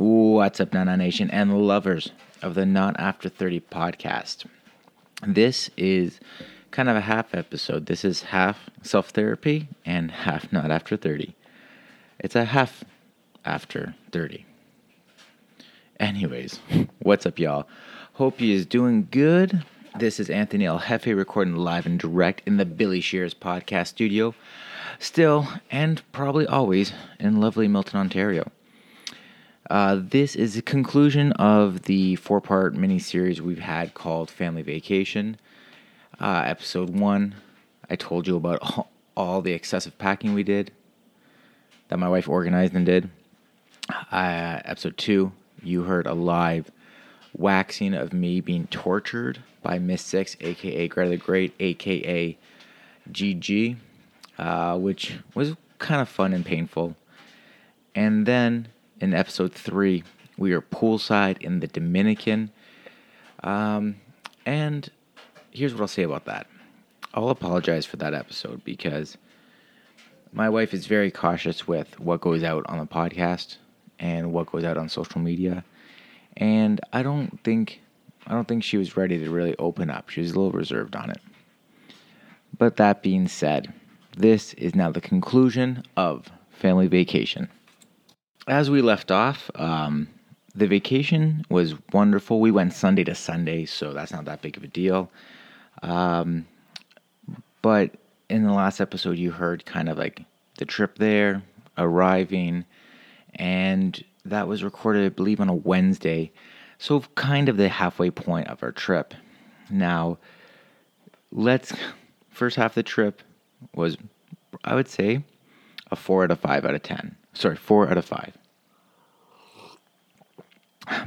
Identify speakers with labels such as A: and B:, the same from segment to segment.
A: What's up, Nana Nation and lovers of the Not After 30 podcast? This is kind of a half episode. This is half self therapy and half Not After 30. It's a half after 30. Anyways, what's up, y'all? Hope you is doing good. This is Anthony El Jefe recording live and direct in the Billy Shears podcast studio. Still, and probably always, in lovely Milton, Ontario. Uh, this is the conclusion of the four part mini series we've had called Family Vacation. Uh, episode one, I told you about all, the excessive packing we did that my wife organized and did. Uh, episode two, you heard a live waxing of me being tortured by Miss Six, aka Greta the Great, aka GG, uh, which was kind of fun and painful. And then in episode three, we are poolside in the Dominican. Um, and here's what I'll say about that I'll apologize for that episode because my wife is very cautious with what goes out on the podcast and what goes out on social media. And I don't think I don't think she was ready to really open up. She was a little reserved on it. But that being said, this is now the conclusion of Family Vacation as we left off, um, the vacation was wonderful. We went Sunday to Sunday, so that's not that big of a deal. Um, but in the last episode, you heard kind of like the trip there, arriving, and that was recorded, I believe, on a Wednesday. So, kind of the halfway point of our trip. Now, let's first half of the trip was, I would say, a four out of five out of ten. Sorry, four out of five.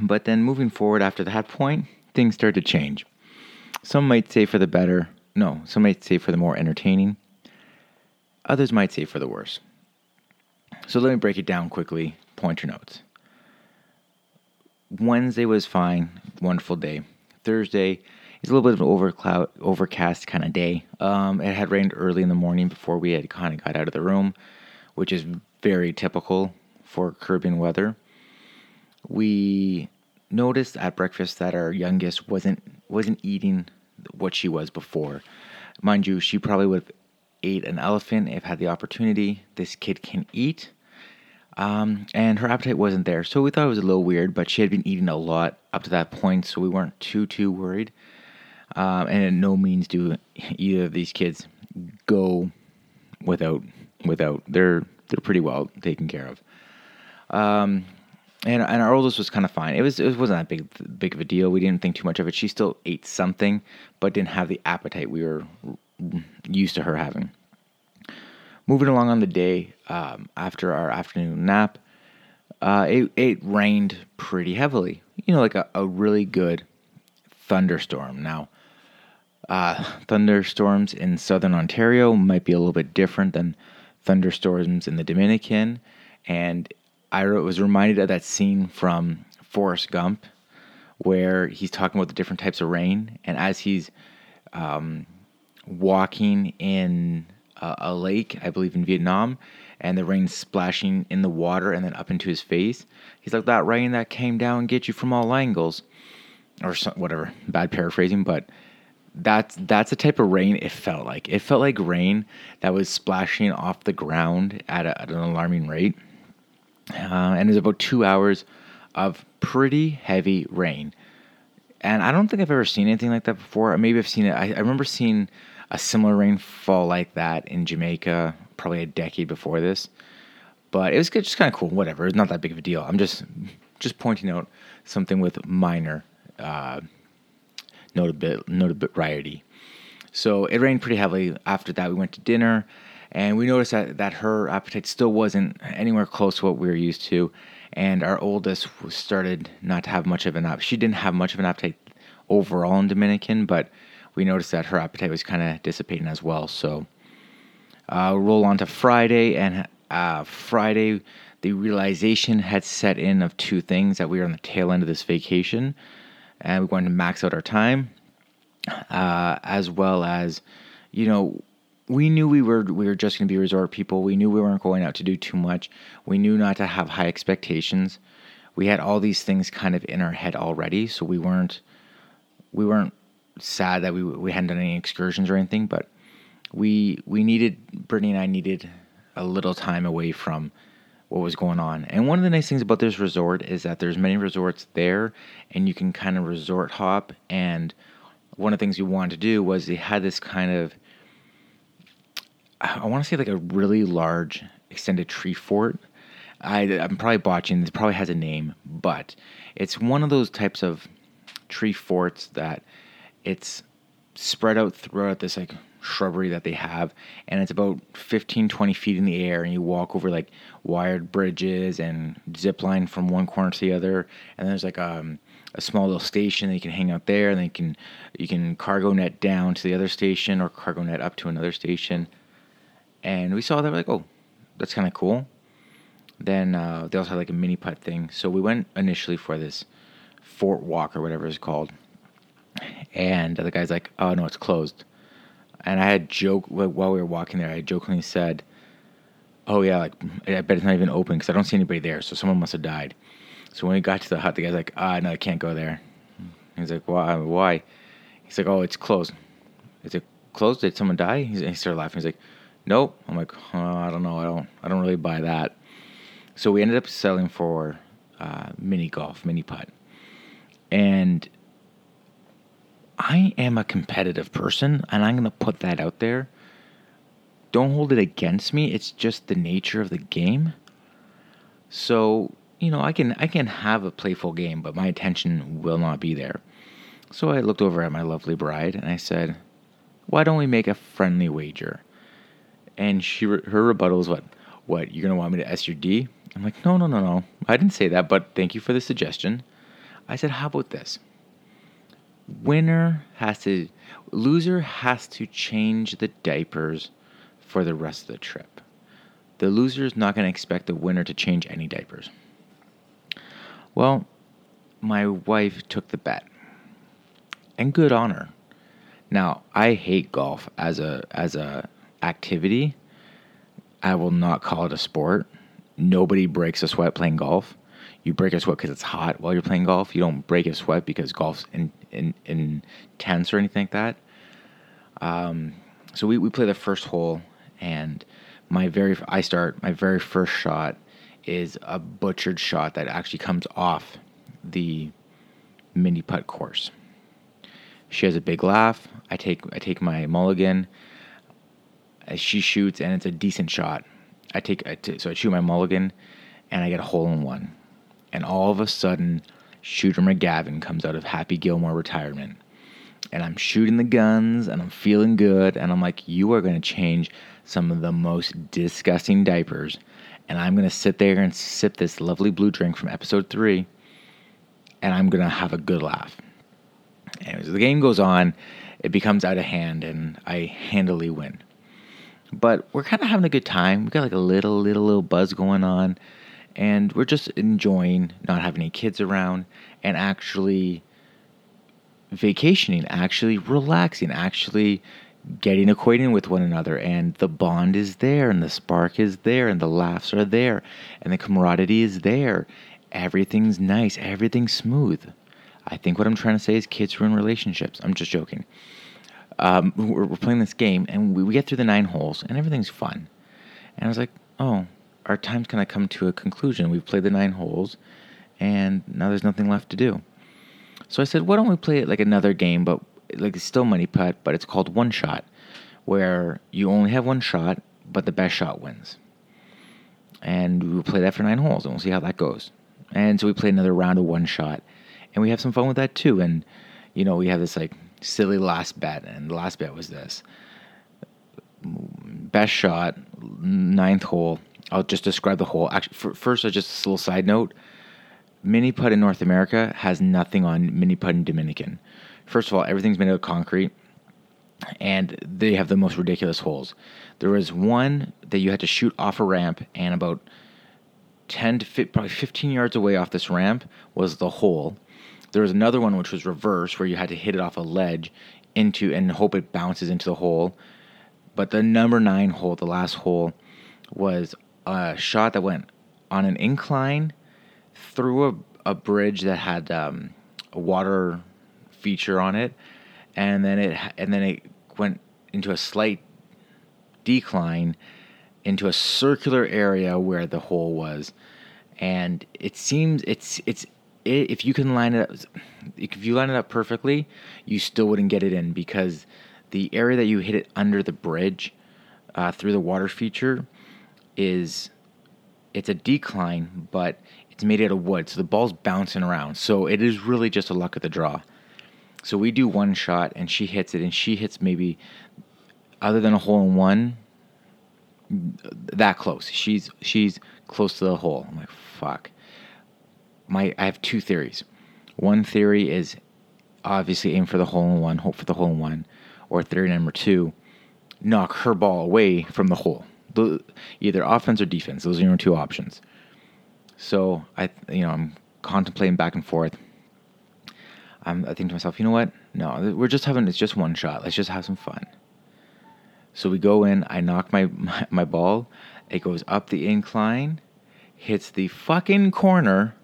A: But then moving forward after that point, things start to change. Some might say for the better. No, some might say for the more entertaining. Others might say for the worse. So let me break it down quickly. Pointer notes. Wednesday was fine, wonderful day. Thursday is a little bit of an overcloud, overcast kind of day. Um, it had rained early in the morning before we had kind of got out of the room, which is very typical for Caribbean weather. We noticed at breakfast that our youngest wasn't wasn't eating what she was before. Mind you, she probably would have ate an elephant if had the opportunity. This kid can eat. Um, and her appetite wasn't there. So we thought it was a little weird, but she had been eating a lot up to that point, so we weren't too too worried. Um, and at no means do either of these kids go without without they're they're pretty well taken care of. Um, and and our oldest was kind of fine. It was it wasn't that big big of a deal. We didn't think too much of it. She still ate something, but didn't have the appetite we were used to her having. Moving along on the day um, after our afternoon nap, uh, it it rained pretty heavily. You know, like a, a really good thunderstorm. Now, uh, thunderstorms in southern Ontario might be a little bit different than thunderstorms in the Dominican, and I was reminded of that scene from Forrest Gump where he's talking about the different types of rain, and as he's um, walking in a, a, lake, I believe in Vietnam, and the rain splashing in the water and then up into his face, he's like that rain that came down get you from all angles, or some, whatever. Bad paraphrasing, but that's that's the type of rain it felt like. It felt like rain that was splashing off the ground at, a, at an alarming rate uh, and it was about two hours of pretty heavy rain. And I don't think I've ever seen anything like that before. Maybe I've seen it. I, I remember seeing a similar rainfall like that in Jamaica probably a decade before this. But it was just kind of cool. Whatever. It's not that big of a deal. I'm just just pointing out something with minor uh, notoriety. So it rained pretty heavily. After that, we went to dinner and we noticed that, that her appetite still wasn't anywhere close to what we were used to. And our oldest started not to have much of an appetite. She didn't have much of an appetite overall in Dominican, but we noticed that her appetite was kind of dissipating as well. So uh, roll on to Friday, and uh, Friday, the realization had set in of two things that we were on the tail end of this vacation, and we wanted to max out our time, uh, as well as, you know, we knew we were we were just going to be resort people. We knew we weren't going out to do too much. We knew not to have high expectations. we had all these things kind of in our head already, so we weren't we weren't sad that we we hadn't done any excursions or anything, but we we needed Brittany and I needed a little time away from what was going on. And one of the nice things about this resort is that there's many resorts there and you can kind of resort hop and one of the things we wanted to do was they had this kind of I want to say like a really large extended tree fort. I, I'm probably botching. This probably has a name, but it's one of those types of tree forts that it's spread out throughout this like shrubbery that they have and it's about 15 20 feet in the air and you walk over like wired bridges and zip line from one corner to the other and there's like um, a small little station that you can hang out there and then you can you can cargo net down to the other station or cargo net up to another station. And we saw that we're like oh that's kind of cool. Then uh, they also had like a mini putt thing. So we went initially for this fort walk or whatever it's called and the guy's like oh no it's closed and I had joke while we were walking there. I jokingly said, "Oh yeah, like I bet it's not even open because I don't see anybody there. So someone must have died." So when we got to the hut, the guy's like, "Ah, no, I can't go there." He's like, "Why? Why?" He's like, "Oh, it's closed." Is it closed? Did someone die? He's, he started laughing. He's like, "Nope." I'm like, oh, "I don't know. I don't. I don't really buy that." So we ended up selling for uh, mini golf, mini putt, and I am a competitive person and I'm going to put that out there. Don't hold it against me. It's just the nature of the game. So, you know, I can I can have a playful game, but my attention will not be there. So I looked over at my lovely bride and I said, "Why don't we make a friendly wager?" And she her rebuttal was what? What, you're going to want me to S your D? I'm like, "No, no, no, no. I didn't say that, but thank you for the suggestion." I said, "How about this?" Winner has to loser has to change the diapers for the rest of the trip. The loser is not going to expect the winner to change any diapers. Well, my wife took the bet. And good on her. Now, I hate golf as a as a activity. I will not call it a sport. Nobody breaks a sweat playing golf you break a sweat because it's hot while you're playing golf. You don't break a sweat because golf's in, in, intense or anything like that. Um, so we, we play the first hole, and my very I start my very first shot is a butchered shot that actually comes off the mini putt course. She has a big laugh. I take I take my mulligan. She shoots, and it's a decent shot. I take so I shoot my mulligan, and I get a hole in one and all of a sudden, Shooter McGavin comes out of Happy Gilmore retirement. And I'm shooting the guns and I'm feeling good. And I'm like, you are going to change some of the most disgusting diapers. And I'm going to sit there and sip this lovely blue drink from episode three. And I'm going to have a good laugh. And as the game goes on, it becomes out of hand and I handily win. But we're kind of having a good time. We got like a little, little, little buzz going on and we're just enjoying not having any kids around and actually vacationing, actually relaxing, actually getting acquainted with one another and the bond is there and the spark is there and the laughs are there and the camaraderie is there. Everything's nice, everything's smooth. I think what I'm trying to say is kids ruin relationships. I'm just joking. Um, we're, we're, playing this game and we, we get through the nine holes and everything's fun. And I was like, oh, our time's kind of come to a conclusion. We've played the nine holes, and now there's nothing left to do. So I said, why don't we play it like another game, but like it's still mini putt, but it's called one shot, where you only have one shot, but the best shot wins. And we'll play that for nine holes, and we'll see how that goes. And so we play another round of one shot, and we have some fun with that too. And you know, we have this like silly last bet, and the last bet was this: best shot, ninth hole I'll just describe the hole. Actually, first, just a little side note. Mini putt in North America has nothing on mini putt in Dominican. First of all, everything's made out of concrete, and they have the most ridiculous holes. There was one that you had to shoot off a ramp, and about ten to 15, probably fifteen yards away off this ramp was the hole. There was another one which was reverse, where you had to hit it off a ledge into and hope it bounces into the hole. But the number nine hole, the last hole, was a shot that went on an incline through a, a bridge that had um, a water feature on it, and then it and then it went into a slight decline into a circular area where the hole was, and it seems it's it's if you can line it up, if you line it up perfectly, you still wouldn't get it in because the area that you hit it under the bridge uh, through the water feature is it's a decline, but it's made out of wood, so the ball's bouncing around. So it is really just a luck of the draw. So we do one shot, and she hits it, and she hits maybe, other than a hole in one, that close. She's she's close to the hole. I'm like, fuck. My I have two theories. One theory is obviously aim for the hole in one, hope for the hole in one, or theory number two, knock her ball away from the hole. Either offense or defense. Those are your two options. So I, you know, I'm contemplating back and forth. I'm, I think to myself, you know what? No, we're just having. It's just one shot. Let's just have some fun. So we go in. I knock my, my, my ball. It goes up the incline, hits the fucking corner.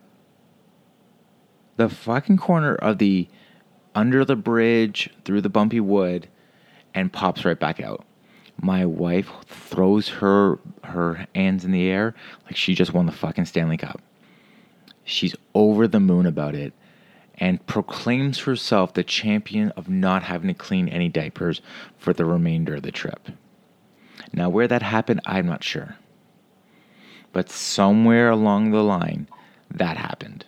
A: The fucking corner of the under the bridge through the bumpy wood, and pops right back out. My wife throws her her hands in the air like she just won the fucking Stanley Cup. She's over the moon about it and proclaims herself the champion of not having to clean any diapers for the remainder of the trip. Now, where that happened, I'm not sure. But somewhere along the line, that happened.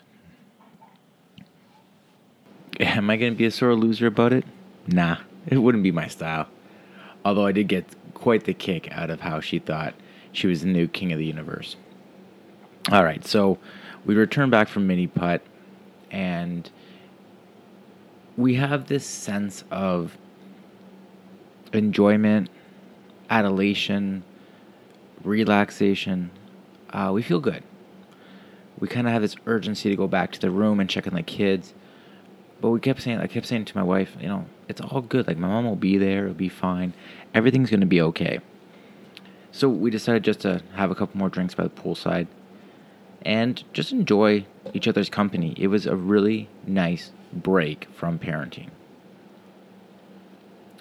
A: Am I going to be a sore loser about it? Nah, it wouldn't be my style. Although I did get quite the kick out of how she thought she was the new king of the universe. All right, so we return back from mini putt, and we have this sense of enjoyment, adulation, relaxation. Uh, we feel good. We kind of have this urgency to go back to the room and check on the kids. But we kept saying, I kept saying to my wife, you know, it's all good. Like my mom will be there, it'll be fine everything's to be okay. So we decided just to have a couple more drinks by the poolside and just enjoy each other's company. It was a really nice break from parenting.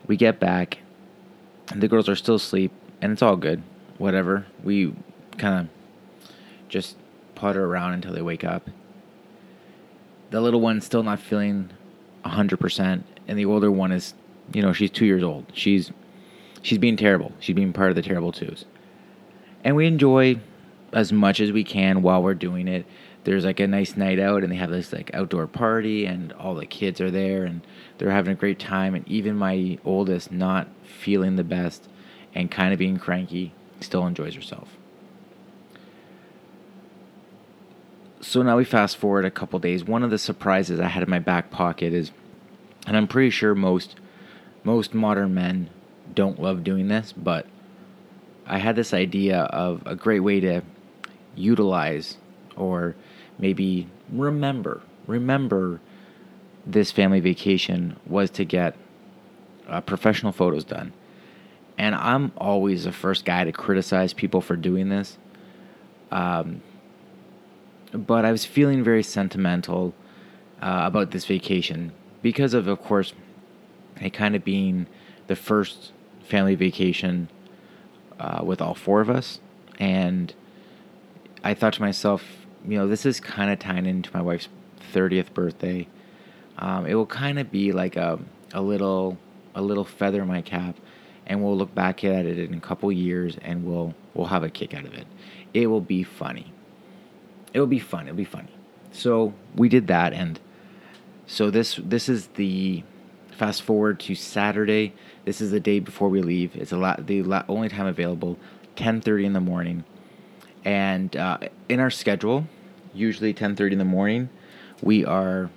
A: We get back, the girls are still asleep, and it's all good. Whatever. We kind of just putter around until they wake up. The little one's still not feeling 100%, and the older one is, you know, she's two years old. She's she's being terrible. She's being part of the terrible twos. And we enjoy as much as we can while we're doing it. There's like a nice night out, and they have this like outdoor party, and all the kids are there, and they're having a great time. And even my oldest, not feeling the best and kind of being cranky, still enjoys herself. So now we fast forward a couple days. One of the surprises I had in my back pocket is, and I'm pretty sure most most modern men don't love doing this, but I had this idea of a great way to utilize or maybe remember remember this family vacation was to get uh, professional photos done. And I'm always the first guy to criticize people for doing this. Um, but I was feeling very sentimental uh, about this vacation because of, of course, it kind of being the first family vacation uh, with all four of us, and I thought to myself, you know, this is kind of tying into my wife's thirtieth birthday. Um, it will kind of be like a a little a little feather in my cap, and we'll look back at it in a couple years, and we'll we'll have a kick out of it. It will be funny. It will be fun. It'll be funny. So we did that, and so this this is the fast forward to Saturday. This is the day before we leave. It's a lot the only time available, 10:30 in the morning, and uh, in our schedule, usually 10:30 in the morning, we are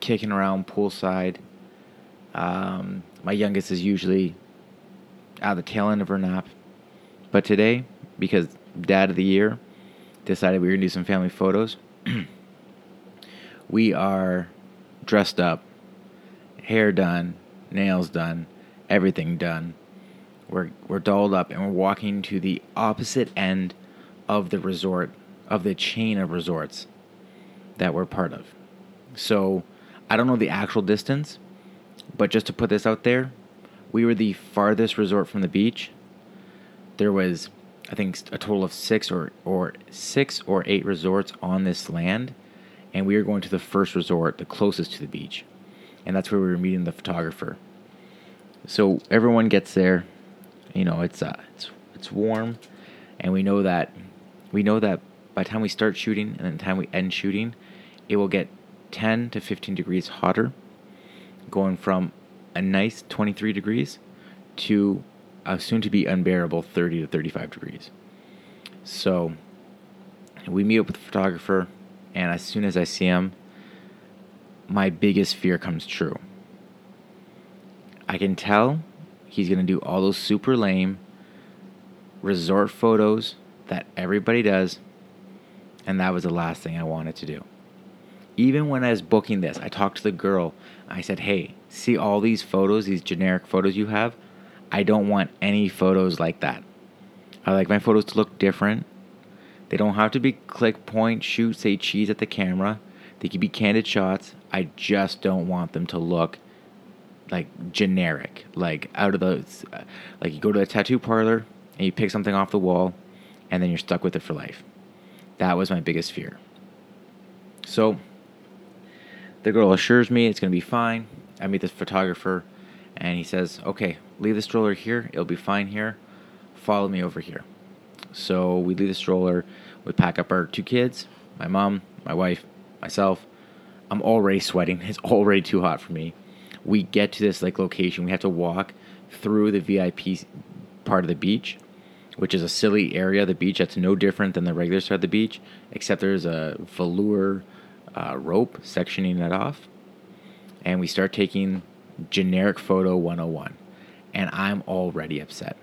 A: kicking around poolside. Um, my youngest is usually at the tail end of her nap, but today, because Dad of the Year, decided we were gonna do some family photos. we are dressed up hair done, nails done, everything done. We're we're dolled up and we're walking to the opposite end of the resort of the chain of resorts. that we're part of. So I don't know the actual distance, but just to put this out there, we were the farthest resort from the beach. There was, I think, a total of six or, or six or eight resorts on this land, and we were going to the first resort, the closest to the beach, and that's where we were meeting the photographer. So everyone gets there, you know, it's uh, it's it's warm, and we know that we know that by the time we start shooting and the time we end shooting, it will get 10 to 15 degrees hotter, going from a nice 23 degrees to a soon to be unbearable 30 to 35 degrees. So we meet up with the photographer, and as soon as I see him, my biggest fear comes true. I can tell he's going to do all those super lame resort photos that everybody does, and that was the last thing I wanted to do even when I was booking this, I talked to the girl. I said, "Hey, see all these photos, these generic photos you have? I don't want any photos like that. I like my photos to look different. They don't have to be click, point, shoot, say cheese at the camera. They can be candid shots. I just don't want them to look like generic, like out of those. like you go to a tattoo parlor and you pick something off the wall and then you're stuck with it for life. That was my biggest fear. So, the girl assures me it's going to be fine. I meet this photographer, and he says, Okay, leave the stroller here. It'll be fine here. Follow me over here. So we leave the stroller. We pack up our two kids, my mom, my wife, myself. I'm already sweating. It's already too hot for me. We get to this like location. We have to walk through the VIP part of the beach, which is a silly area of the beach that's no different than the regular side of the beach, except there's a velour uh, rope, sectioning it off, and we start taking generic photo 101. And I'm already upset.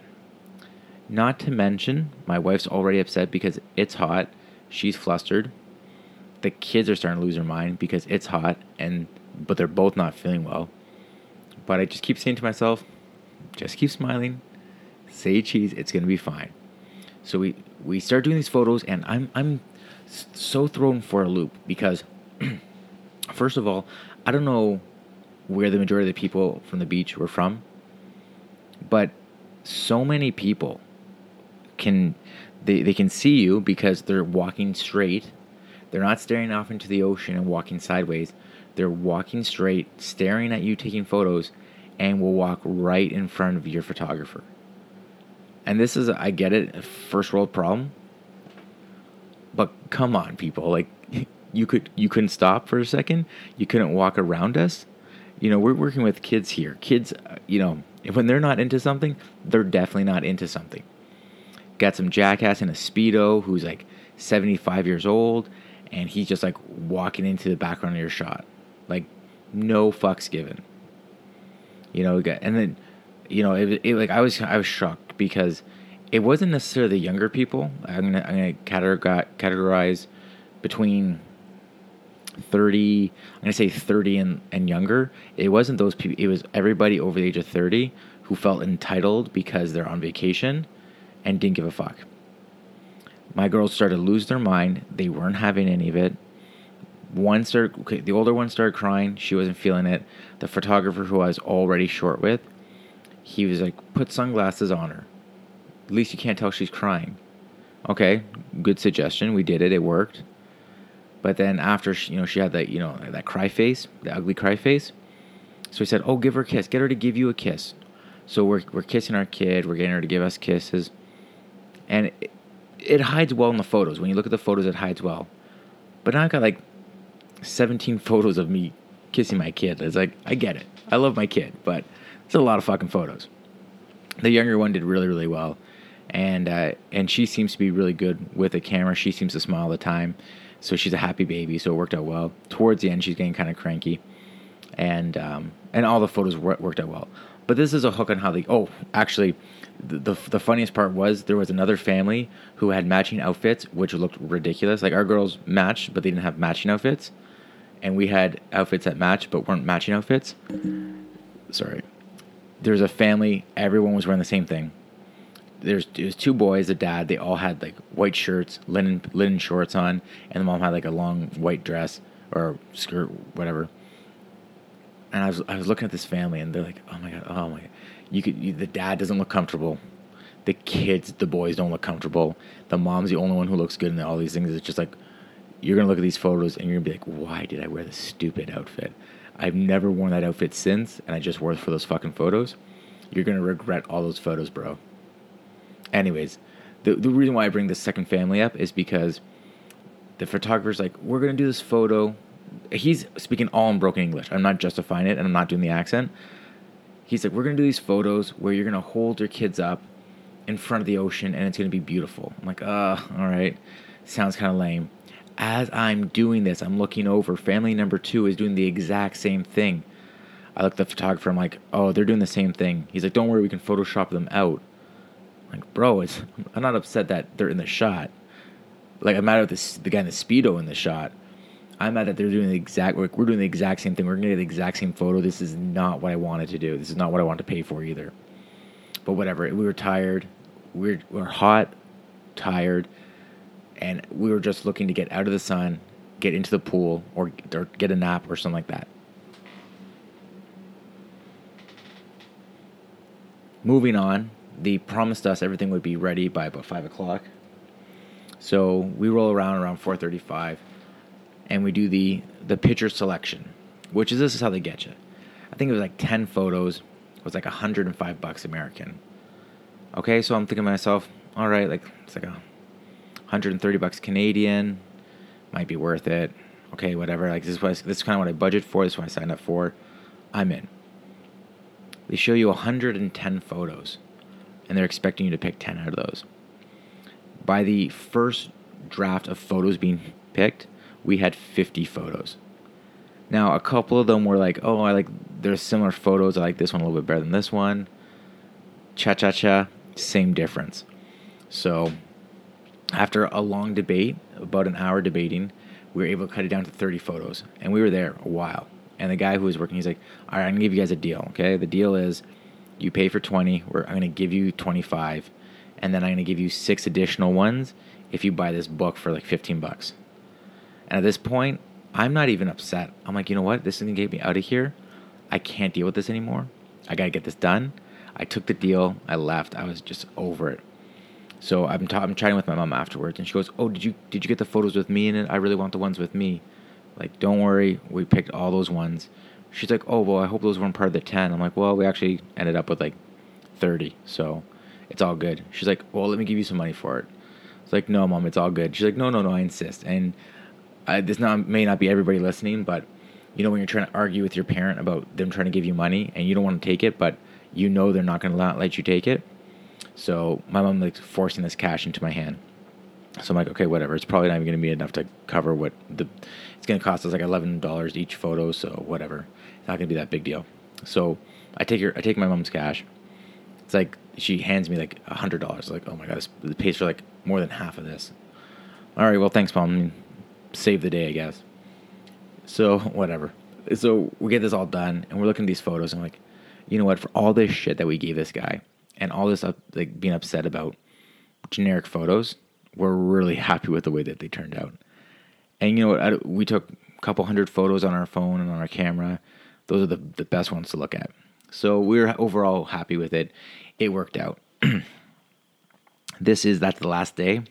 A: Not to mention, my wife's already upset because it's hot. She's flustered. The kids are starting to lose their mind because it's hot, and but they're both not feeling well. But I just keep saying to myself, just keep smiling, say cheese, it's gonna be fine. So we we start doing these photos, and I'm I'm so thrown for a loop because First of all, I don't know where the majority of the people from the beach were from, but so many people can they, they can see you because they're walking straight. They're not staring off into the ocean and walking sideways. They're walking straight, staring at you taking photos, and will walk right in front of your photographer. And this is, I get it, a first world problem. But come on, people. Like, you could you couldn't stop for a second. You couldn't walk around us. You know, we're working with kids here. Kids, uh, you know, when they're not into something, they're definitely not into something. Got some jackass in a speedo who's like 75 years old, and he's just like walking into the background of your shot, like no fucks given. You know, and then, you know, it, it like I was I was shocked because it wasn't necessarily the younger people. I'm gonna I'm gonna categorize, categorize between 30 i'm going to say 30 and, and younger it wasn't those people it was everybody over the age of 30 who felt entitled because they're on vacation and didn't give a fuck. My girls started to lose their mind. They weren't having any of it. One started okay, the older one started crying. She wasn't feeling it. The photographer who i was already short with he was like put sunglasses on her. At least you can't tell she's crying. Okay good suggestion. We did it. It worked but then after she, you know she had that you know that cry face, the ugly cry face. So he said, "Oh, give her a kiss. Get her to give you a kiss." So we're we're kissing our kid. We're getting her to give us kisses, and it, it hides well in the photos. When you look at the photos, it hides well. But now I've got like 17 photos of me kissing my kid. It's like I get it. I love my kid, but it's a lot of fucking photos. The younger one did really really well, and uh, and she seems to be really good with the camera. She seems to smile all the time. So she's a happy baby, so it worked out well. Towards the end, she's getting kind of cranky, and um, and all the photos worked out well. But this is a hook on how they. Oh, actually, the, the, the funniest part was there was another family who had matching outfits, which looked ridiculous. Like our girls matched, but they didn't have matching outfits, and we had outfits that matched but weren't matching outfits. Sorry, there was a family. Everyone was wearing the same thing. There's there's two boys, a dad. They all had like white shirts, linen linen shorts on, and the mom had like a long white dress or skirt, whatever. And I was I was looking at this family, and they're like, oh my god, oh my, god. you could you, the dad doesn't look comfortable, the kids, the boys don't look comfortable, the mom's the only one who looks good, and all these things. It's just like you're gonna look at these photos, and you're gonna be like, why did I wear this stupid outfit? I've never worn that outfit since, and I just wore it for those fucking photos. You're gonna regret all those photos, bro. Anyways, the the reason why I bring this second family up is because the photographer's like, we're gonna do this photo. He's speaking all in broken English. I'm not justifying it, and I'm not doing the accent. He's like, we're gonna do these photos where you're gonna hold your kids up in front of the ocean, and it's gonna be beautiful. I'm like, uh, all right, sounds kind of lame. As I'm doing this, I'm looking over. Family number two is doing the exact same thing. I look at the photographer. I'm like, oh, they're doing the same thing. He's like, don't worry, we can Photoshop them out. Like, bro, it's I'm not upset that they're in the shot. Like I'm mad at this the guy in the speedo in the shot. I'm mad that they're doing the exact like we're doing the exact same thing. We're gonna get the exact same photo. This is not what I wanted to do. This is not what I want to pay for either. But whatever. We were tired. We we're, we're hot, tired, and we were just looking to get out of the sun, get into the pool, or or get a nap or something like that. Moving on, they promised us everything would be ready by about five o'clock. So we roll around around four thirty-five, and we do the the picture selection, which is this is how they get you. I think it was like ten photos. It was like hundred and five bucks American. Okay, so I'm thinking to myself, all right, like it's like a hundred and thirty bucks Canadian, might be worth it. Okay, whatever. Like this was this is kind of what I budget for. This is what I signed up for. I'm in. They show you 110 photos, and they're expecting you to pick 10 out of those. By the first draft of photos being picked, we had 50 photos. Now, a couple of them were like, oh, I like, there's similar photos. I like this one a little bit better than this one. Cha cha cha, same difference. So, after a long debate, about an hour debating, we were able to cut it down to 30 photos. And we were there a while. And the guy who was working, he's like, all right, I'm gonna give you guys a deal. Okay, the deal is, you pay for 20. We're, I'm gonna give you 25, and then I'm gonna give you six additional ones if you buy this book for like 15 bucks. And at this point, I'm not even upset. I'm like, you know what? This is gonna get me out of here. I can't deal with this anymore. I gotta get this done. I took the deal. I left. I was just over it. So I'm, ta- I'm chatting with my mom afterwards, and she goes, "Oh, did you did you get the photos with me in it? I really want the ones with me." Like, don't worry, we picked all those ones. She's like, oh, well, I hope those weren't part of the 10. I'm like, well, we actually ended up with like 30, so it's all good. She's like, well, let me give you some money for it. It's like, no, mom, it's all good. She's like, no, no, no, I insist. And I, this not, may not be everybody listening, but you know, when you're trying to argue with your parent about them trying to give you money and you don't want to take it, but you know they're not going to let you take it. So my mom like forcing this cash into my hand. So I'm like, okay, whatever. It's probably not even going to be enough to cover what the. It's going to cost us like eleven dollars each photo, so whatever. It's not to be that big deal. So I take her. I take my mom's cash. It's like she hands me like a hundred dollars. Like, oh my god, this pays for like more than half of this. All right, well, thanks, mom. Save the day, I guess. So whatever. So we get this all done, and we're looking at these photos, and I'm like, you know what? For all this shit that we gave this guy, and all this up, like being upset about generic photos, we're really happy with the way that they turned out. And you know what? I, we took a couple hundred photos on our phone and on our camera. Those are the, the best ones to look at. So we are overall happy with it. It worked out. this is that's the last day.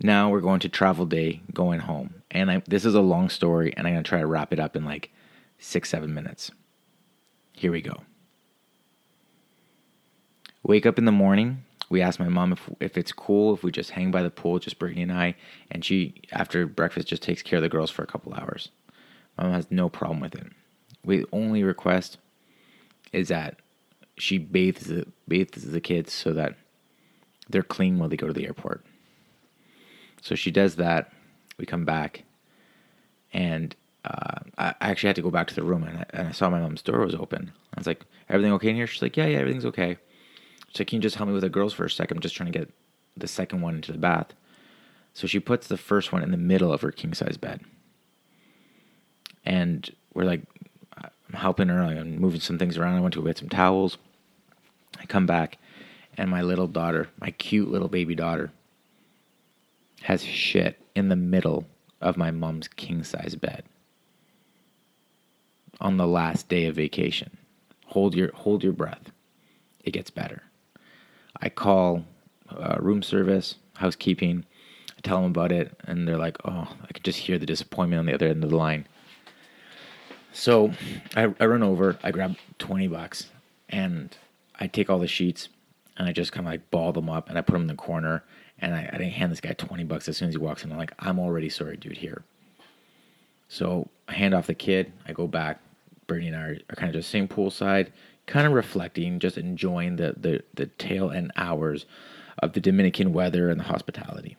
A: Now we're going to travel day, going home. And I, this is a long story, and I'm gonna try to wrap it up in like six, seven minutes. Here we go. Wake up in the morning, we asked my mom if if it's cool if we just hang by the pool, just Brittany and I, and she after breakfast just takes care of the girls for a couple hours. Mom has no problem with it. We only request is that she bathes the, bathes the kids so that they're clean while they go to the airport. So she does that. We come back, and uh, I actually had to go back to the room, and I, and I saw my mom's door was open. I was like, "Everything okay in here?" She's like, "Yeah, yeah, everything's okay." So can you just help me with the girls for a second? I'm just trying to get the second one into the bath. So she puts the first one in the middle of her king size bed. And we're like, helping her. I'm moving some things around. I went to get some towels. I come back, and my little daughter, my cute little baby daughter, has shit in the middle of my mom's king size bed on the last day of vacation. Hold your hold your breath. It gets better. I call uh, room service, housekeeping. I tell them about it, and they're like, "Oh, I could just hear the disappointment on the other end of the line." So I, I run over, I grab twenty bucks, and I take all the sheets, and I just kind of like ball them up, and I put them in the corner, and I, I didn't hand this guy twenty bucks as soon as he walks in. I'm like, "I'm already sorry, dude." Here. So I hand off the kid. I go back. Brittany and I are, are kind of just same poolside, kind of reflecting, just enjoying the, the, the tail end hours of the Dominican weather and the hospitality.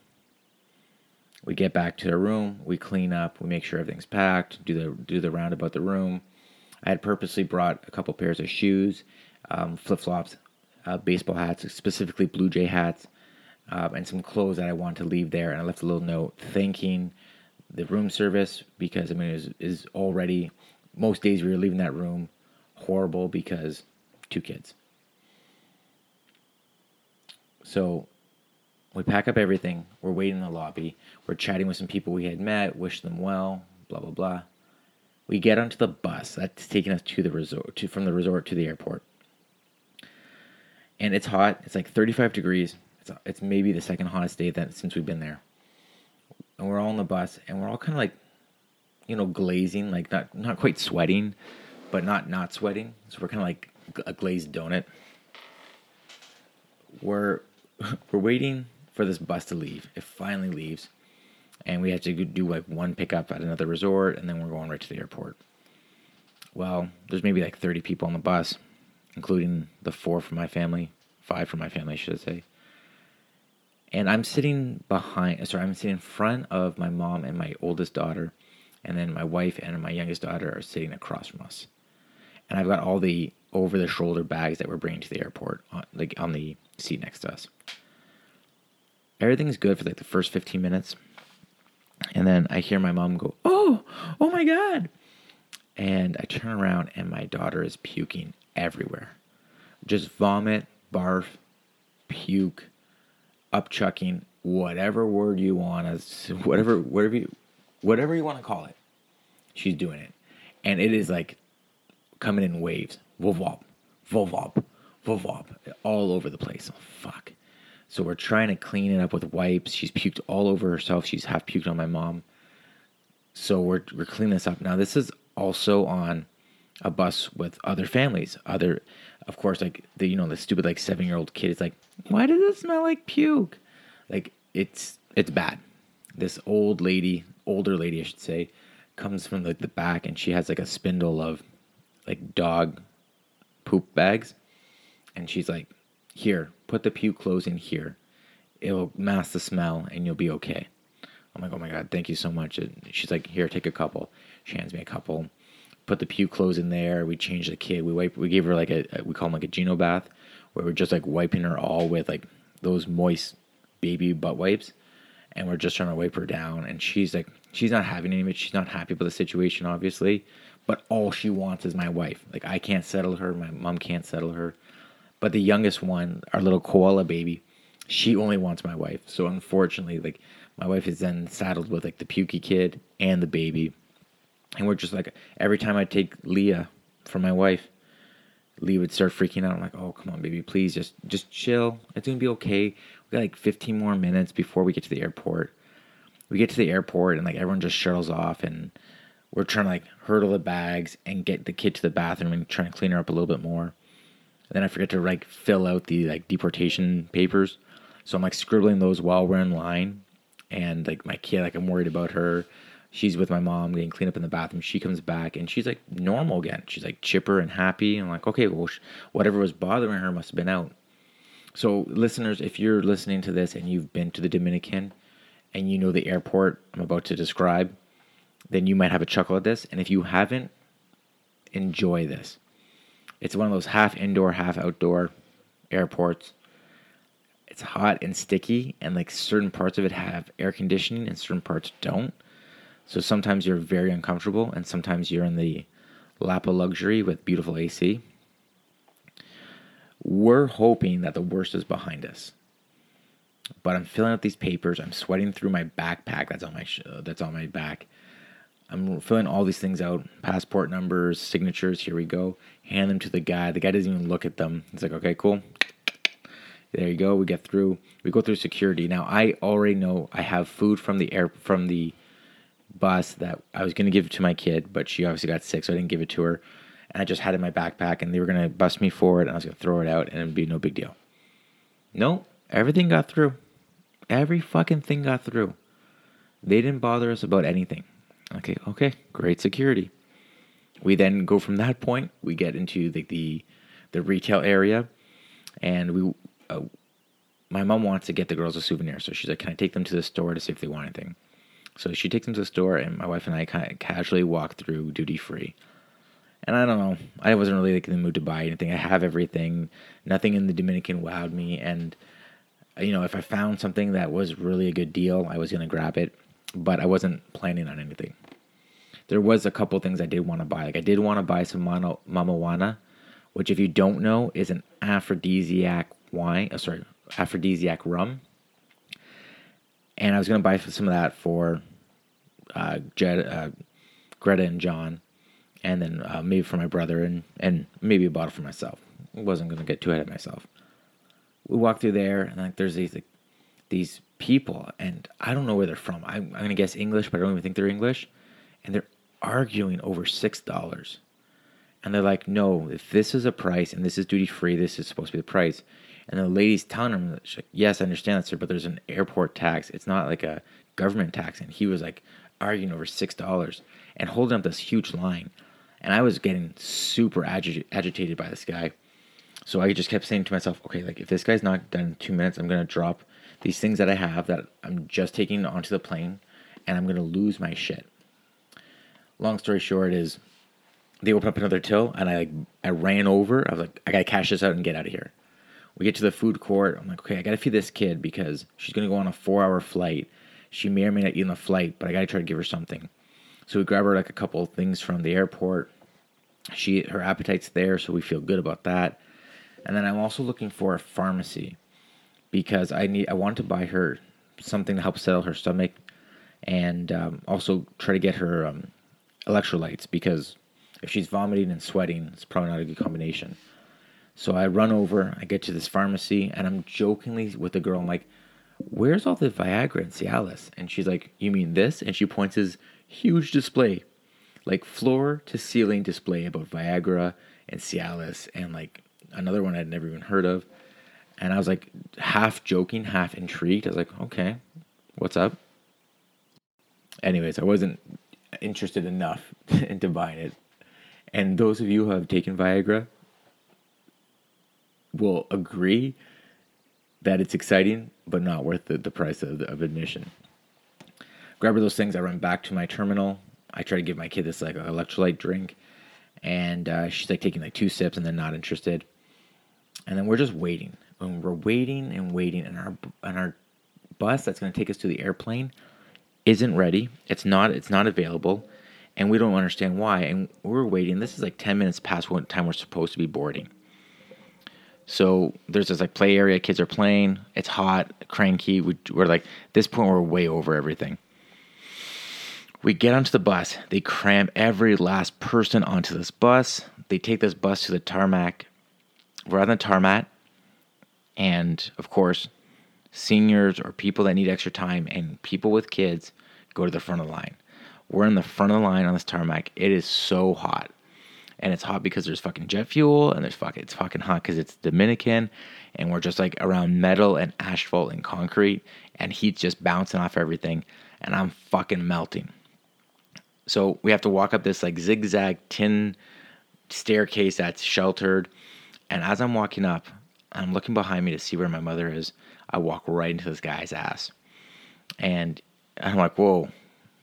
A: We get back to the room, we clean up, we make sure everything's packed, do the do the round about the room. I had purposely brought a couple pairs of shoes, um, flip flops, uh, baseball hats, specifically Blue Jay hats, uh, and some clothes that I wanted to leave there. And I left a little note thanking the room service because I mean it is is already most days we were leaving that room horrible because two kids. So we pack up everything. We're waiting in the lobby. We're chatting with some people we had met, wish them well, blah blah blah. We get onto the bus that's taking us to the resort, to from the resort to the airport. And it's hot. It's like 35 degrees. It's uh, it's maybe the second hottest day that since we've been there. And we're all on the bus, and we're all kind of like, you know, glazing, like not not quite sweating, but not not sweating. So we're kind of like a glazed donut. We're we're waiting for this bus to leave. It finally leaves, and we have to do like one pickup at another resort, and then we're going right to the airport. Well, there's maybe like 30 people on the bus, including the four from my family, five from my family, should I say. And I'm sitting behind, sorry, I'm sitting in front of my mom and my oldest daughter, and then my wife and my youngest daughter are sitting across from us. And I've got all the over the shoulder bags that we're bringing to the airport, on, like on the seat next to us everything's good for like the first 15 minutes. And then I hear my mom go, Oh, oh my God. And I turn around and my daughter is puking everywhere. Just vomit, barf, puke, upchucking, whatever word you want, as whatever, whatever you, whatever you want to call it. She's doing it. And it is like coming in waves. Vovop, vovop, vovop, all over the place. Oh, fuck. So we're trying to clean it up with wipes. She's puked all over herself. She's half puked on my mom. So we're we're cleaning this up. Now this is also on a bus with other families. Other of course like the you know the stupid like 7-year-old kid is like, "Why does it smell like puke?" Like it's it's bad. This old lady, older lady I should say, comes from like the back and she has like a spindle of like dog poop bags and she's like here, put the puke clothes in here. It'll mask the smell and you'll be okay. I'm like, oh my God, thank you so much. And she's like, here, take a couple. She hands me a couple. Put the puke clothes in there. We changed the kid. We wipe. We gave her like a, we call them like a Geno bath, where we're just like wiping her all with like those moist baby butt wipes, and we're just trying to wipe her down. And she's like, she's not having any of it. She's not happy with the situation, obviously, but all she wants is my wife. Like I can't settle her. My mom can't settle her. But the youngest one, our little koala baby, she only wants my wife. So unfortunately, like my wife is then saddled with like the pukey kid and the baby. And we're just like every time I take Leah from my wife, Leah would start freaking out. I'm like, oh come on, baby, please just just chill. It's gonna be okay. We got like 15 more minutes before we get to the airport. We get to the airport and like everyone just shuttles off and we're trying to like hurdle the bags and get the kid to the bathroom and trying to clean her up a little bit more then I forget to like fill out the like deportation papers. So I'm like scribbling those while we're in line. And like my kid, like I'm worried about her. She's with my mom getting cleaned up in the bathroom. She comes back and she's like normal again. She's like chipper and happy. I'm like, okay, well, whatever was bothering her must have been out. So, listeners, if you're listening to this and you've been to the Dominican and you know the airport I'm about to describe, then you might have a chuckle at this. And if you haven't, enjoy this. It's one of those half indoor, half outdoor airports. It's hot and sticky, and like certain parts of it have air conditioning and certain parts don't. So sometimes you're very uncomfortable, and sometimes you're in the lap of luxury with beautiful AC. We're hoping that the worst is behind us. But I'm filling out these papers. I'm sweating through my backpack. That's on my sh- that's on my back. I'm filling all these things out, passport numbers, signatures. Here we go. Hand them to the guy. The guy doesn't even look at them. He's like, okay, cool. There you go. We get through. We go through security. Now I already know I have food from the air from the bus that I was gonna give to my kid, but she obviously got sick, so I didn't give it to her. And I just had it in my backpack, and they were gonna bust me for it, and I was gonna throw it out, and it'd be no big deal. No, everything got through. Every fucking thing got through. They didn't bother us about anything. Okay, okay, great security. We then go from that point. We get into the the, the retail area, and we. Uh, my mom wants to get the girls a souvenir, so she's like, "Can I take them to the store to see if they want anything?" So she takes them to the store, and my wife and I kind of casually walk through duty free. And I don't know, I wasn't really like in the mood to buy anything. I have everything. Nothing in the Dominican wowed me, and you know, if I found something that was really a good deal, I was gonna grab it, but I wasn't planning on anything. There was a couple things I did want to buy. Like I did want to buy some mono, mamajuana, which, if you don't know, is an aphrodisiac wine. Oh, sorry, aphrodisiac rum. And I was gonna buy some of that for uh, Jed, uh, Greta and John, and then uh, maybe for my brother and and maybe a bottle for myself. I wasn't gonna get too ahead of myself. We walk through there, and like there's these like, these people, and I don't know where they're from. I'm, I'm gonna guess English, but I don't even think they're English, and they're arguing over six dollars. And they're like, no, if this is a price and this is duty free, this is supposed to be the price. And the lady's telling him, like, yes, I understand that, sir, but there's an airport tax. It's not like a government tax. And he was like arguing over $6 and holding up this huge line. And I was getting super agi- agitated by this guy. So I just kept saying to myself, okay, like if this guy's not done in two minutes, I'm going to drop these things that I have that I'm just taking onto the plane and I'm going to lose my shit. Long story short is they open up another till and I like I ran over. I was like, I gotta cash this out and get out of here. We get to the food court. I'm like, okay, I gotta feed this kid because she's gonna go on a four hour flight. She may or may not eat on the flight, but I gotta try to give her something. So we grab her like a couple things from the airport. She her appetite's there, so we feel good about that. And then I'm also looking for a pharmacy because I need I want to buy her something to help settle her stomach, and um, also try to get her um, electrolytes because if she's vomiting and sweating, it's probably not a good combination. So I run over, I get to this pharmacy, and I'm jokingly with the girl. I'm like, "Where's all the Viagra and Cialis?" And she's like, "You mean this?" And she points this huge display, like floor to ceiling display about Viagra and Cialis, and like another one I'd never even heard of. And I was like, half joking, half intrigued. I was like, "Okay, what's up?" Anyways, I wasn't interested enough into buying it. And those of you who have taken Viagra, will agree that it's exciting, but not worth the, the price of, of admission. Grabber those things. I run back to my terminal. I try to give my kid this like electrolyte drink, and uh, she's like taking like two sips and then not interested. And then we're just waiting. And we're waiting and waiting, and our and our bus that's going to take us to the airplane isn't ready. It's not. It's not available, and we don't understand why. And we're waiting. This is like ten minutes past what time we're supposed to be boarding. So there's this like play area, kids are playing. It's hot, cranky. We, we're like this point we're way over everything. We get onto the bus. They cram every last person onto this bus. They take this bus to the tarmac. We're on the tarmac, and of course, seniors or people that need extra time and people with kids go to the front of the line. We're in the front of the line on this tarmac. It is so hot and it's hot because there's fucking jet fuel and there's fucking it's fucking hot because it's Dominican and we're just like around metal and asphalt and concrete and heat's just bouncing off everything and I'm fucking melting. So we have to walk up this like zigzag tin staircase that's sheltered and as I'm walking up, I'm looking behind me to see where my mother is. I walk right into this guy's ass. And I'm like, "Whoa.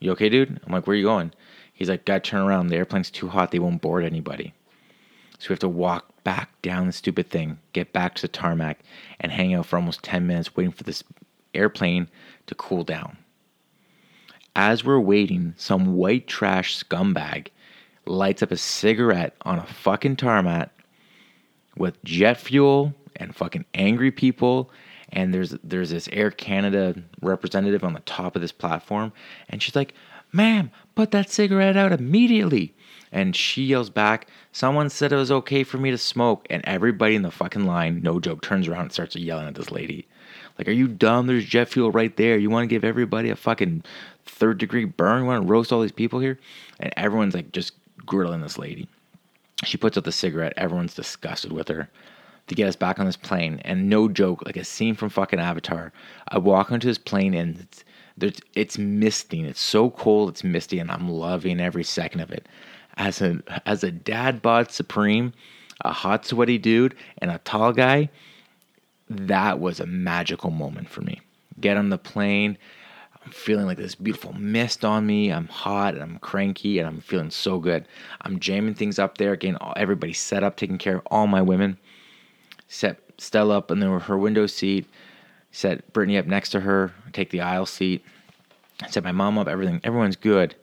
A: You okay, dude?" I'm like, "Where are you going?" He's like, "Gotta turn around. The airplane's too hot. They won't board anybody." So we have to walk back down the stupid thing, get back to the tarmac, and hang out for almost 10 minutes waiting for this airplane to cool down. As we're waiting, some white trash scumbag lights up a cigarette on a fucking tarmac with jet fuel and fucking angry people. And there's there's this Air Canada representative on the top of this platform, and she's like, "Ma'am, put that cigarette out immediately." And she yells back, Someone said it was okay for me to smoke. And everybody in the fucking line, no joke, turns around and starts yelling at this lady. Like, are you dumb? There's jet fuel right there. You want to give everybody a fucking third degree burn? You want to roast all these people here? And everyone's like just grilling this lady. She puts out the cigarette. Everyone's disgusted with her to get us back on this plane. And no joke, like a scene from fucking Avatar. I walk onto this plane and it's, it's misting. It's so cold, it's misty, and I'm loving every second of it as a as a dad bod supreme, a hot sweaty dude, and a tall guy, that was a magical moment for me. Get on the plane. I'm feeling like this beautiful mist on me. I'm hot and I'm cranky and I'm feeling so good. I'm jamming things up there, getting everybody set up, taking care of all my women. Set Stella up in her window seat. Set Brittany up next to her. Take the aisle seat. Set my mom up. Everything. Everyone's good.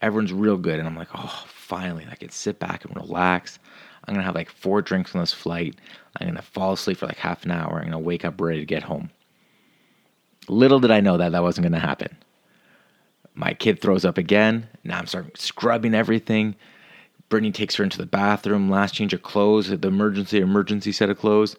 A: Everyone's real good. And I'm like, oh, finally I could sit back and relax. I'm gonna have like four drinks on this flight. I'm gonna fall asleep for like half an hour. I'm gonna wake up ready to get home. Little did I know that that wasn't gonna happen. My kid throws up again. Now I'm starting scrubbing everything. Brittany takes her into the bathroom. Last change of clothes. The emergency emergency set of clothes.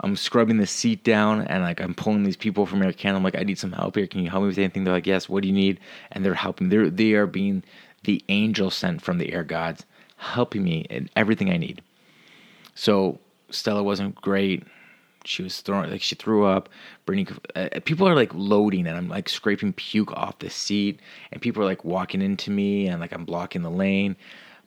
A: I'm scrubbing the seat down and like I'm pulling these people from Air Canada. I'm like, I need some help here. Can you help me with anything? They're like, Yes. What do you need? And they're helping. They're they are being the angel sent from the air gods, helping me in everything I need. So Stella wasn't great. She was throwing like she threw up. Brittany, uh, people are like loading, and I'm like scraping puke off the seat, and people are like walking into me, and like I'm blocking the lane.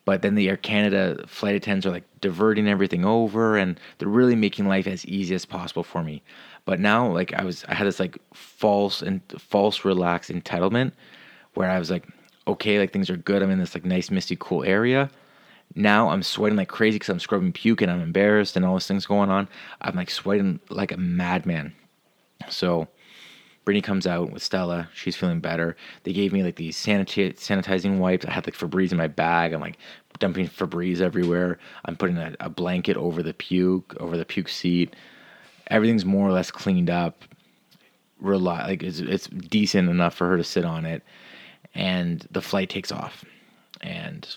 A: But then the Air Canada flight attendants are like diverting everything over, and they're really making life as easy as possible for me. But now, like I was, I had this like false and false relaxed entitlement, where I was like, okay, like things are good. I'm in this like nice, misty, cool area. Now I'm sweating like crazy because I'm scrubbing puke and I'm embarrassed and all those things going on. I'm like sweating like a madman. So Brittany comes out with Stella. She's feeling better. They gave me like these sanitizing wipes. I had like Febreze in my bag. I'm like dumping Febreze everywhere. I'm putting a, a blanket over the puke, over the puke seat. Everything's more or less cleaned up. Like it's, it's decent enough for her to sit on it and the flight takes off and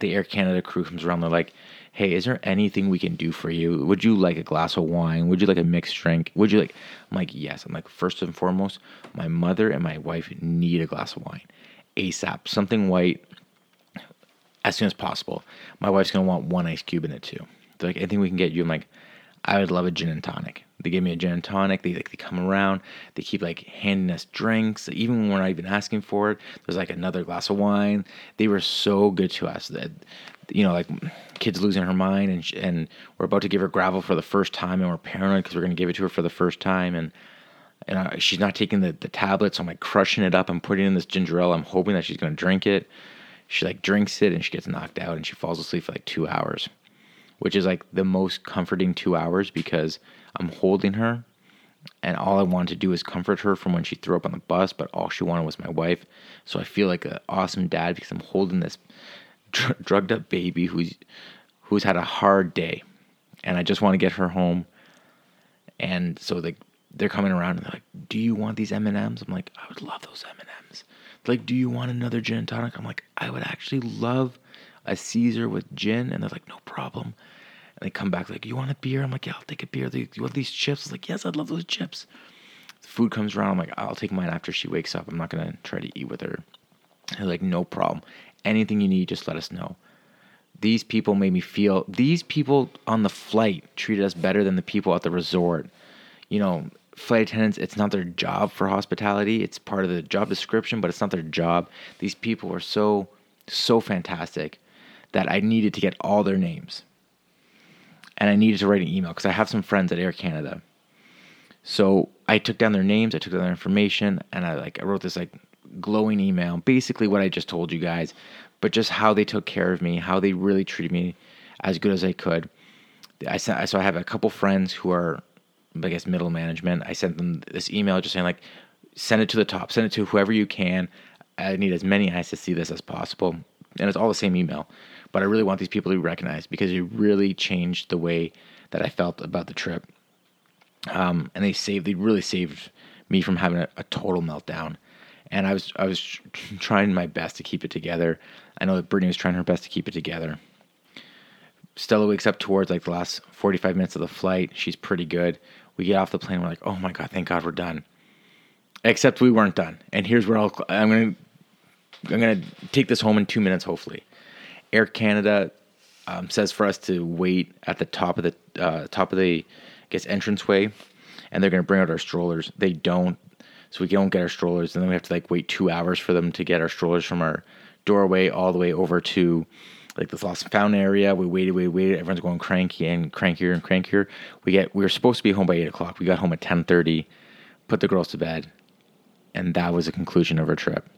A: the air canada crew comes around they're like hey is there anything we can do for you? Would you like a glass of wine? Would you like a mixed drink? Would you like i'm like yes. I'm like first and foremost my mother and my wife need a glass of wine asap something white as soon as possible. My wife's to want one ice cube in it too. They're like anything we can get you? I'm like i would love a gin and tonic they give me a gin and tonic. They like they come around. They keep like handing us drinks. Even when we're not even asking for it, there's like another glass of wine. They were so good to us that you know like kids losing her mind and and we're about to give her Gravol for the first time and we're paranoid because we're to give it to her for the first time and and I, she's not taking the, the tablets. So I'm like crushing it up. I'm putting in this ginger ale. I'm hoping that she's to drink it. She like drinks it and she gets knocked out and she falls asleep for like two hours, which is like the most comforting two hours because I'm holding her, and all I wanted to do is comfort her from when she threw up on the bus, but all she wanted was my wife. So I feel like an awesome dad because I'm holding this dr- drugged up baby who's who's had a hard day, and I just want to get her home. And so like they're coming around and they're like, "Do you want these M and M's?" I'm like, "I would love those M and M's." Like, "Do you want another gin and tonic?" I'm like, "I would actually love a Caesar with gin," and they're like, "No problem." And they come back like, "You want a beer?" I'm like, "Yeah, I'll take a beer." They, you want these chips? I was like, "Yes, I'd love those chips." The food comes around. I'm like, "I'll take mine after she wakes up. I'm not gonna try to eat with her." They're like, "No problem. Anything you need, just let us know." These people made me feel. These people on the flight treated us better than the people at the resort. You know, flight attendants, it's not their job for hospitality. It's part of the job description, but it's not their job. These people were so, so fantastic that I needed to get all their names and I needed to write an email because I have some friends at Air Canada. So I took down their names, I took down their information, and I like I wrote this like glowing email, basically what I just told you guys, but just how they took care of me, how they really treated me as good as I could. I sent so I have a couple friends who are I guess middle management. I sent them this email just saying like send it to the top, send it to whoever you can. I need as many eyes to see this as possible. And it's all the same email. But I really want these people to be recognized because it really changed the way that I felt about the trip. Um, and they saved, they really saved me from having a, a total meltdown. And I was, I was trying my best to keep it together. I know that Brittany was trying her best to keep it together. Stella wakes up towards like the last 45 minutes of the flight. She's pretty good. We get off the plane. We're like, oh my God, thank God we're done. Except we weren't done. And here's where I'll, I'm going to, I'm going to take this home in two minutes, hopefully. Air Canada um, says for us to wait at the top of the, uh, top of the, I guess, entranceway. And they're going to bring out our strollers. They don't. So we don't get our strollers. And then we have to like wait two hours for them to get our strollers from our doorway all the way over to like this lost and found area. We waited, waited, waited. Everyone's going cranky and crankier and crankier. We get we were supposed to be home by eight o'clock. We got home at ten thirty, put the girls to bed, and that was the conclusion of our trip.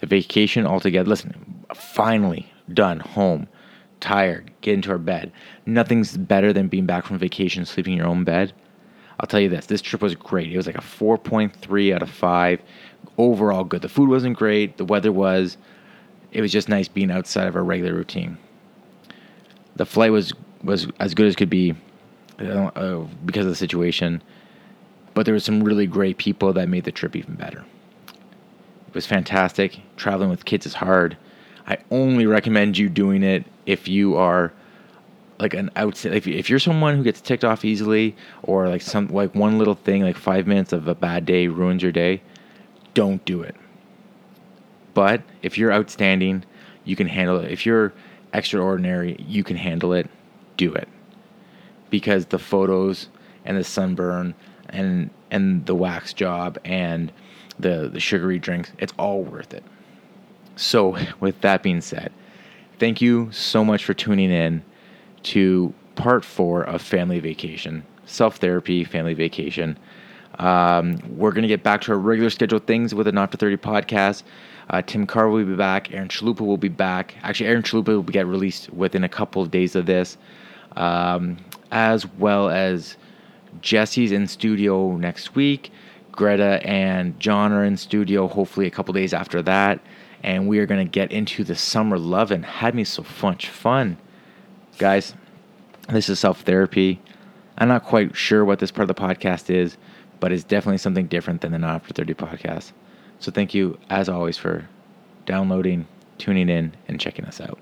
A: The vacation altogether. Listen, finally done, home, tired, get into our bed. Nothing's better than being back from vacation, sleeping in your own bed. I'll tell you this: this trip was great. It was like a four point three out of five. Overall, good. The food wasn't great. The weather was it was just nice being outside of our regular routine. The flight was was as good as could be uh, because of the situation, but there were some really great people that made the trip even better. It was fantastic. Traveling with kids is hard. I only recommend you doing it if you are like an outside if, if you're someone who gets ticked off easily or like some like one little thing like 5 minutes of a bad day ruins your day don't do it but if you're outstanding, you can handle it. If you're extraordinary, you can handle it. Do it. Because the photos and the sunburn and and the wax job and the the sugary drinks, it's all worth it. So, with that being said, thank you so much for tuning in to part 4 of Family Vacation, Self Therapy Family Vacation. Um, we're going to get back to our regular scheduled things with a Not for 30 podcast. Uh, Tim Carr will be back. Aaron Chalupa will be back. Actually, Aaron Chalupa will get released within a couple of days of this, um, as well as Jesse's in studio next week. Greta and John are in studio hopefully a couple days after that. And we are going to get into the summer love and had me so much fun. Guys, this is self therapy. I'm not quite sure what this part of the podcast is, but it's definitely something different than the Not After 30 podcast. So thank you, as always, for downloading, tuning in, and checking us out.